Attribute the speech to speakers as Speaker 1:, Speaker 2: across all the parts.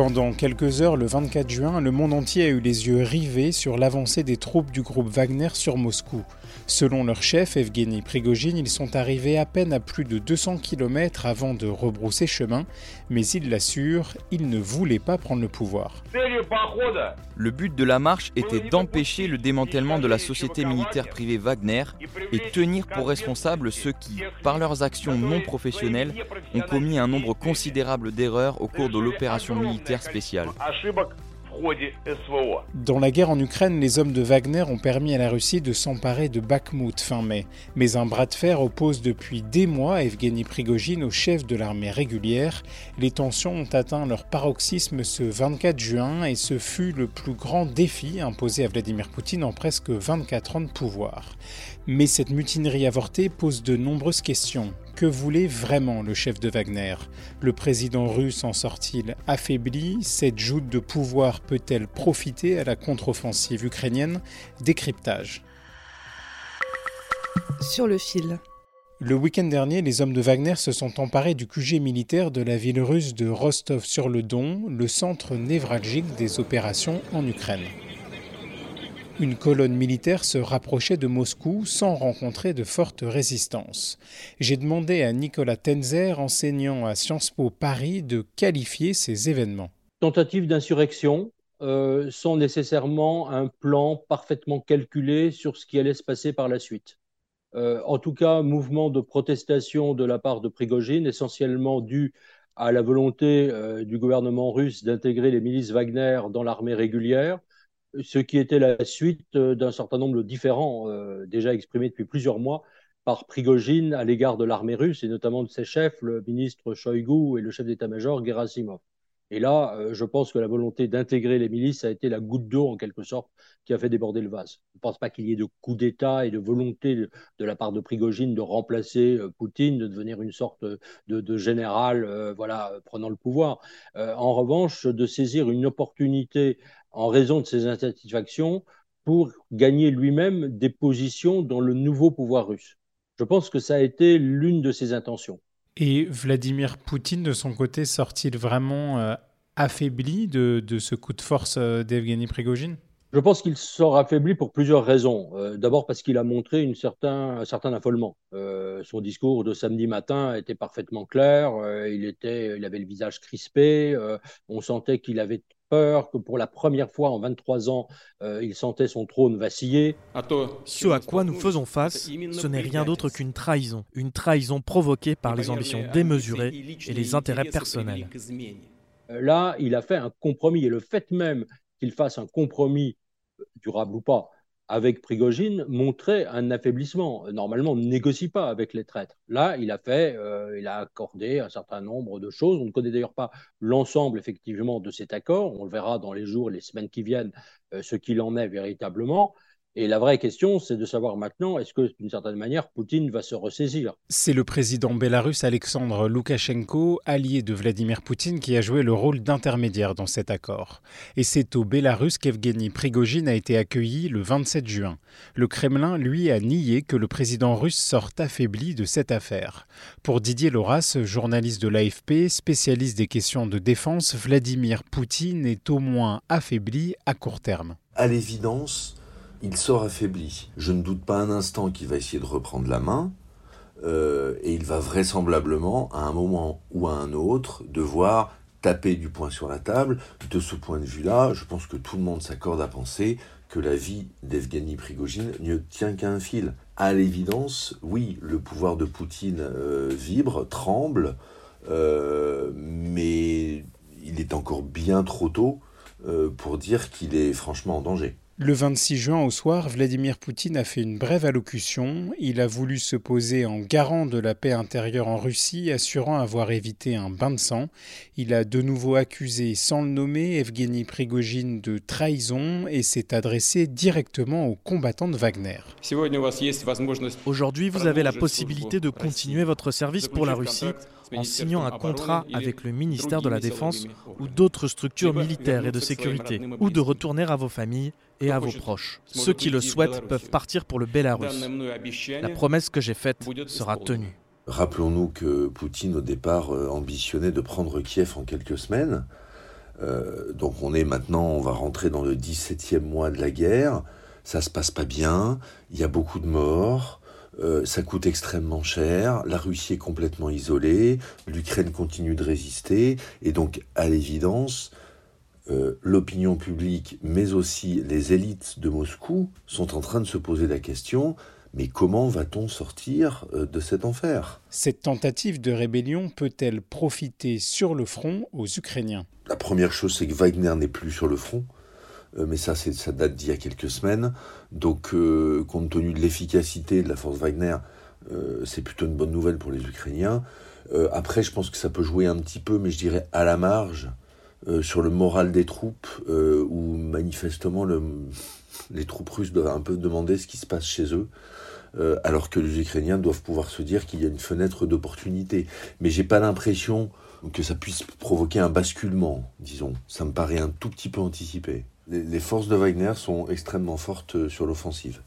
Speaker 1: Pendant quelques heures, le 24 juin, le monde entier a eu les yeux rivés sur l'avancée des troupes du groupe Wagner sur Moscou. Selon leur chef, Evgeny Prigogine, ils sont arrivés à peine à plus de 200 km avant de rebrousser chemin, mais ils l'assurent, ils ne voulaient pas prendre le pouvoir.
Speaker 2: Le but de la marche était d'empêcher le démantèlement de la société militaire privée Wagner et tenir pour responsables ceux qui, par leurs actions non professionnelles, ont commis un nombre considérable d'erreurs au cours de l'opération militaire spéciale.
Speaker 1: Dans la guerre en Ukraine, les hommes de Wagner ont permis à la Russie de s'emparer de Bakhmut fin mai. Mais un bras de fer oppose depuis des mois Evgeny Prigogine au chef de l'armée régulière. Les tensions ont atteint leur paroxysme ce 24 juin et ce fut le plus grand défi imposé à Vladimir Poutine en presque 24 ans de pouvoir. Mais cette mutinerie avortée pose de nombreuses questions. Que voulait vraiment le chef de Wagner Le président russe en sort-il affaibli? Cette joute de pouvoir peut-elle profiter à la contre-offensive ukrainienne? Décryptage.
Speaker 3: Sur le fil.
Speaker 1: Le week-end dernier, les hommes de Wagner se sont emparés du QG militaire de la ville russe de Rostov-sur-le-Don, le centre névralgique des opérations en Ukraine. Une colonne militaire se rapprochait de Moscou sans rencontrer de forte résistance. J'ai demandé à Nicolas Tenzer, enseignant à Sciences Po Paris, de qualifier ces événements.
Speaker 4: Tentative d'insurrection euh, sans nécessairement un plan parfaitement calculé sur ce qui allait se passer par la suite. Euh, en tout cas, mouvement de protestation de la part de Prigogine, essentiellement dû à la volonté euh, du gouvernement russe d'intégrer les milices Wagner dans l'armée régulière, ce qui était la suite euh, d'un certain nombre de différends euh, déjà exprimés depuis plusieurs mois par Prigogine à l'égard de l'armée russe et notamment de ses chefs, le ministre Shoigu et le chef d'état-major Gerasimov. Et là, euh, je pense que la volonté d'intégrer les milices a été la goutte d'eau, en quelque sorte, qui a fait déborder le vase. Je ne pense pas qu'il y ait de coup d'État et de volonté de, la part de Prigogine de remplacer Poutine, de devenir une sorte de, général, voilà, prenant le pouvoir. en revanche, de saisir une opportunité en raison de ses insatisfactions pour gagner lui-même des positions dans le nouveau pouvoir russe. Je pense que ça a été l'une de ses intentions.
Speaker 1: Et Vladimir Poutine, de son côté, sort-il vraiment euh, affaibli de, ce coup de force euh, d'Evgeny Prigogine?
Speaker 4: Je pense qu'il sort affaibli pour plusieurs raisons. Euh, d'abord parce qu'il a montré une certain, un certain affolement. son discours de samedi matin était parfaitement clair. il, était, il avait le visage crispé. on sentait qu'il avait peur, que pour la première fois en 23 ans, euh, il sentait son trône vaciller.
Speaker 5: Ce à quoi nous faisons face, ce n'est rien d'autre qu'une trahison, une trahison provoquée par les ambitions démesurées et les intérêts personnels.
Speaker 4: Euh, là, il a fait un compromis, et le fait même qu'il fasse un compromis, euh, durable ou pas, avec Prigogine montrait un affaiblissement. Normalement, on ne négocie pas avec les traîtres. Là, il a fait, euh, il a accordé un certain nombre de choses. On ne connaît d'ailleurs pas l'ensemble effectivement de cet accord. On le verra dans les jours, les semaines qui viennent, euh, ce qu'il en est véritablement. Et la vraie question, c'est de savoir maintenant, est-ce que d'une certaine manière, Poutine va se ressaisir?
Speaker 1: C'est le président bélarus Alexandre Loukachenko, allié de Vladimir Poutine, qui a joué le rôle d'intermédiaire dans cet accord. Et c'est au Bélarus qu'Evgeny Prigogine a été accueilli le 27 juin. Le Kremlin, lui, a nié que le président russe sorte affaibli de cette affaire. Pour Didier Loras, journaliste de l'AFP, spécialiste des questions de défense, Vladimir Poutine est au moins affaibli à court terme.
Speaker 6: À l'évidence, il sort affaibli. Je ne doute pas un instant qu'il va essayer de reprendre la main, euh, et il va vraisemblablement, à un moment ou à un autre, devoir taper du poing sur la table. De ce point de vue-là, je pense que tout le monde s'accorde à penser que la vie d'Evgeny Prigogine ne tient qu'à un fil. À l'évidence, oui, le pouvoir de Poutine euh, vibre, tremble, euh, mais il est encore bien trop tôt pour dire qu'il est franchement en danger.
Speaker 1: Le 26 juin au soir, Vladimir Poutine a fait une brève allocution. Il a voulu se poser en garant de la paix intérieure en Russie, assurant avoir évité un bain de sang. Il a de nouveau accusé, sans le nommer, Evgeny Prigogine de trahison et s'est adressé directement aux combattants de Wagner.
Speaker 5: Aujourd'hui, vous avez la possibilité de continuer votre service pour la Russie en signant un contrat avec le ministère de la Défense ou d'autres structures militaires et de sécurité, ou de retourner à vos familles et à vos proches. Ceux qui le souhaitent peuvent partir pour le Bélarus. La promesse que j'ai faite sera tenue.
Speaker 6: Rappelons-nous que Poutine, au départ, euh, ambitionnait de prendre Kiev en quelques semaines. Euh, donc on est maintenant, on va rentrer dans le 17e mois de la guerre. Ça se passe pas bien, il y a beaucoup de morts. Euh, ça coûte extrêmement cher, la Russie est complètement isolée, l'Ukraine continue de résister, et donc à l'évidence, euh, l'opinion publique, mais aussi les élites de Moscou sont en train de se poser la question, mais comment va-t-on sortir euh, de cet enfer?
Speaker 1: Cette tentative de rébellion peut-elle profiter sur le front aux Ukrainiens?
Speaker 6: La première chose, c'est que Wagner n'est plus sur le front. Euh, mais ça, ça date d'il y a quelques semaines. Donc, euh, compte tenu de l'efficacité de la force Wagner, euh, c'est plutôt une bonne nouvelle pour les Ukrainiens. après, je pense que ça peut jouer un petit peu, mais je dirais à la marge, sur le moral des troupes, où manifestement les troupes russes doivent un peu demander ce qui se passe chez eux. alors que les Ukrainiens doivent pouvoir se dire qu'il y a une fenêtre d'opportunité. Mais j'ai pas l'impression que ça puisse provoquer un basculement, disons. Ça me paraît un tout petit peu anticipé les, forces de Wagner sont extrêmement fortes euh, sur l'offensive,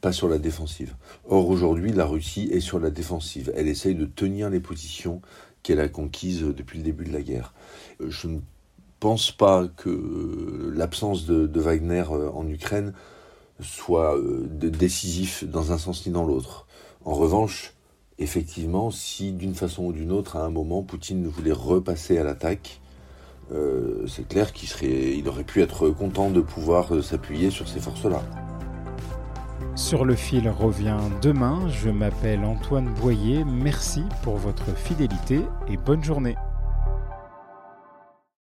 Speaker 6: pas sur la défensive. Or, aujourd'hui, la Russie est sur la défensive. Elle essaye de tenir les positions qu'elle a conquises depuis le début de la guerre. Euh, je ne pense pas que euh, l'absence de, Wagner en Ukraine soit décisif dans un sens ni dans l'autre. En revanche, effectivement, si d'une façon ou d'une autre, à un moment, Poutine voulait repasser à l'attaque, euh, c'est clair qu'il serait, il aurait pu être content de pouvoir euh, s'appuyer sur ces forces-là.
Speaker 1: Sur le fil revient demain. Je m'appelle Antoine Boyer. Merci pour votre fidélité et bonne journée.